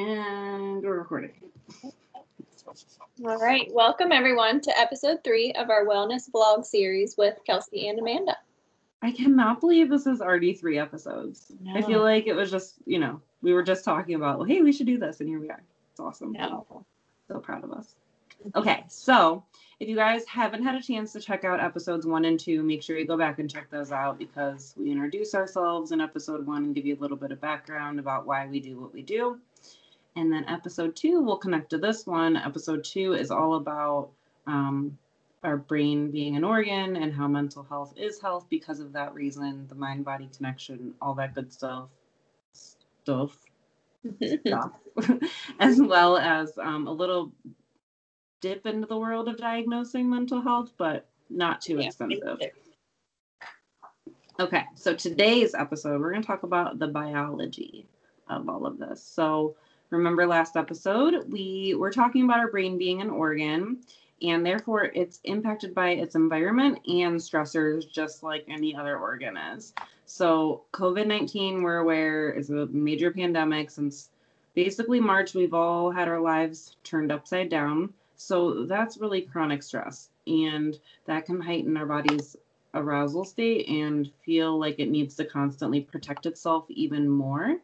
And we're recording. All right. Welcome, everyone, to episode three of our wellness vlog series with Kelsi and Amanda. I cannot believe this is already three episodes. I feel like it was just, you know, we were just talking about, well, hey, we should do this. And here we are. It's awesome. No. So proud of us. Okay. So if you guys haven't had a chance to check out episodes one and two, make sure you go back and check those out because we introduce ourselves in episode one and give you a little bit of background about why we do what we do. And then episode two will connect to this one. Episode two is all about um, our brain being an organ and how mental health is health because of that reason, the mind body connection, all that good stuff. Stuff. Stuff. as well as um, a little dip into the world of diagnosing mental health, but not too Yeah. extensive. Okay, so today's episode, we're going to talk about the biology of all of this. So, remember last episode, we were talking about our brain being an organ, and therefore it's impacted by its environment and stressors, just like any other organ is. So, COVID 19, we're aware, is a major pandemic. Since basically March, we've all had our lives turned upside down. So, that's really chronic stress, and that can heighten our body's arousal state and feel like it needs to constantly protect itself even more.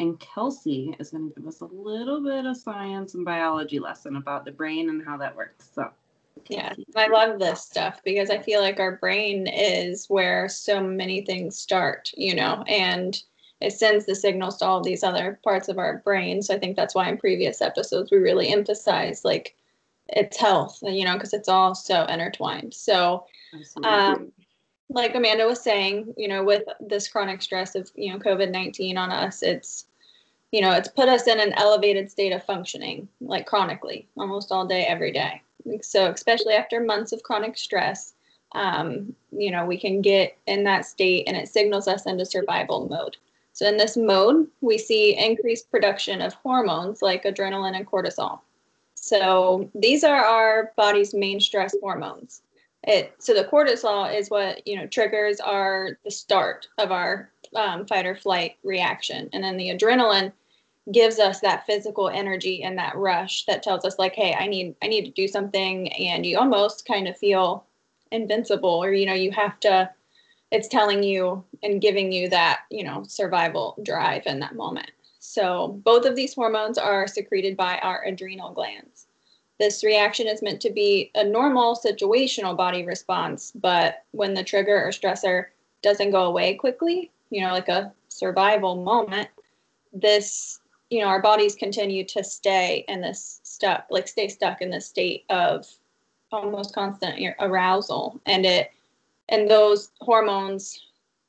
And Kelsi is going to give us a little bit of science and biology lesson about the brain and how that works. So, Yeah, I love this stuff because I feel like our brain is where so many things start, you know, and it sends the signals to all these other parts of our brain. So I think that's why in previous episodes we really emphasize like its health, you know, because it's all so intertwined. So, um, like Amanda was saying, you know, with this chronic stress of, you know, COVID 19 on us, it's, you know, it's put us in an elevated state of functioning, like chronically, almost all day, every day. So, especially after months of chronic stress, um, you know, we can get in that state and it signals us into survival mode. So, in this mode, we see increased production of hormones like adrenaline and cortisol. So, these are our body's main stress hormones it so the cortisol is what you know triggers our the start of our um, fight or flight reaction. And then the adrenaline gives us that physical energy and that rush that tells us like hey i need i need to do something. And you almost kind of feel invincible or you know you have to it's telling you and giving you that you know survival drive in that moment. So both of these hormones are secreted by our adrenal glands. This reaction is meant to be a normal situational body response, but when the trigger or stressor doesn't go away quickly, you know, like a survival moment, this, you know, our bodies continue to stay in this stuck, like stay stuck in this state of almost constant arousal. And it, and those hormones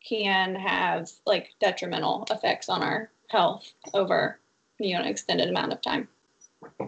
can have like detrimental effects on our health over, you know, an extended amount of time.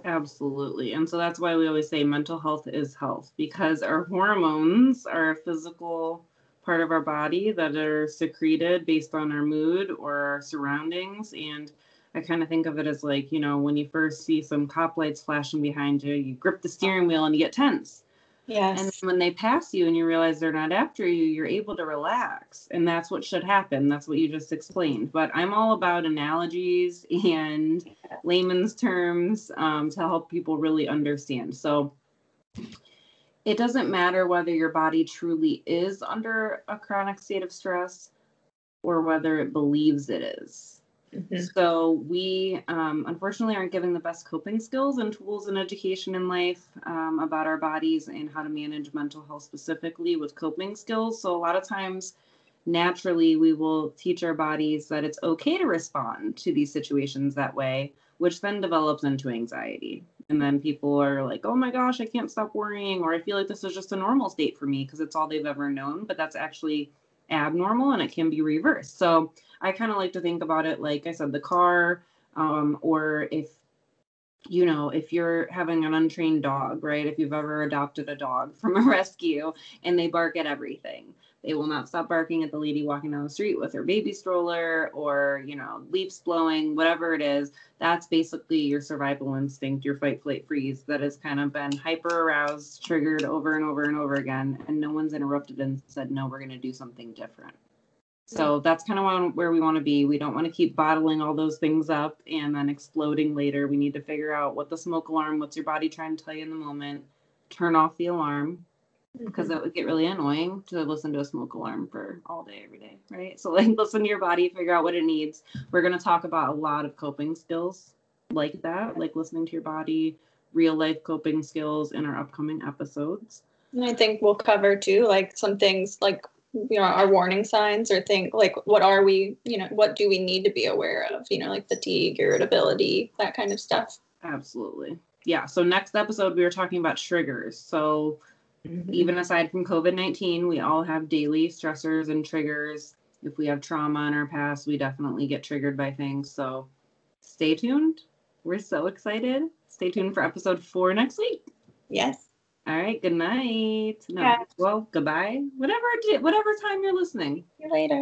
Absolutely. And so that's why we always say mental health is health because our hormones are physical part of our body that are secreted based on our mood or our surroundings. And I kind of think of it as like, you know, when you first see some cop lights flashing behind you, you grip the steering wheel and you get tense. Yes. And when they pass you and you realize they're not after you, you're able to relax. And that's what should happen. That's what you just explained. But I'm all about analogies and layman's terms um, to help people really understand. So it doesn't matter whether your body truly is under a chronic state of stress or whether it believes it is. Mhm. So we um, unfortunately aren't given the best coping skills and tools and education in life um, about our bodies and how to manage mental health specifically with coping skills. So a lot of times, naturally, we will teach our bodies that it's okay to respond to these situations that way, which then develops into anxiety. And then people are like, oh my gosh, I can't stop worrying, or I feel like this is just a normal state for me because it's all they've ever known. But that's actually abnormal and it can be reversed. So I kind of like to think about it like I said, the car, um, or if you know, if you're having an untrained dog, right? If you've ever adopted a dog from a rescue and they bark at everything, they will not stop barking at the lady walking down the street with her baby stroller or, you know, leaves blowing, whatever it is. That's basically your survival instinct, your fight, flight, freeze that has kind of been hyper aroused, triggered over and over and over again. And no one's interrupted and said, no, we're going to do something different. So that's kind of where we want to be. We don't want to keep bottling all those things up and then exploding later. We need to figure out what the smoke alarm, what's your body trying to tell you in the moment, turn off the alarm because Mhm. it would get really annoying to listen to a smoke alarm for all day, every day, right? So, like, listen to your body, figure out what it needs. We're going to talk about a lot of coping skills like that, like listening to your body, real life coping skills in our upcoming episodes. And I think we'll cover too, like some things like you know our warning signs or think like what are we you know what do we need to be aware of you know like fatigue irritability that kind of stuff Absolutely. Yeah. So, next episode, we were talking about triggers. So, mm-hmm. even aside from COVID 19, we all have daily stressors and triggers. If we have trauma in our past, we definitely get triggered by things. So, stay tuned. We're so excited. Stay tuned for episode four next week. yes all right. Good night. No. Yeah. Well, goodbye. Whatever whatever time you're listening. See you later.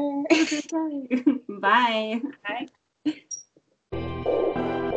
Bye. Bye. Bye.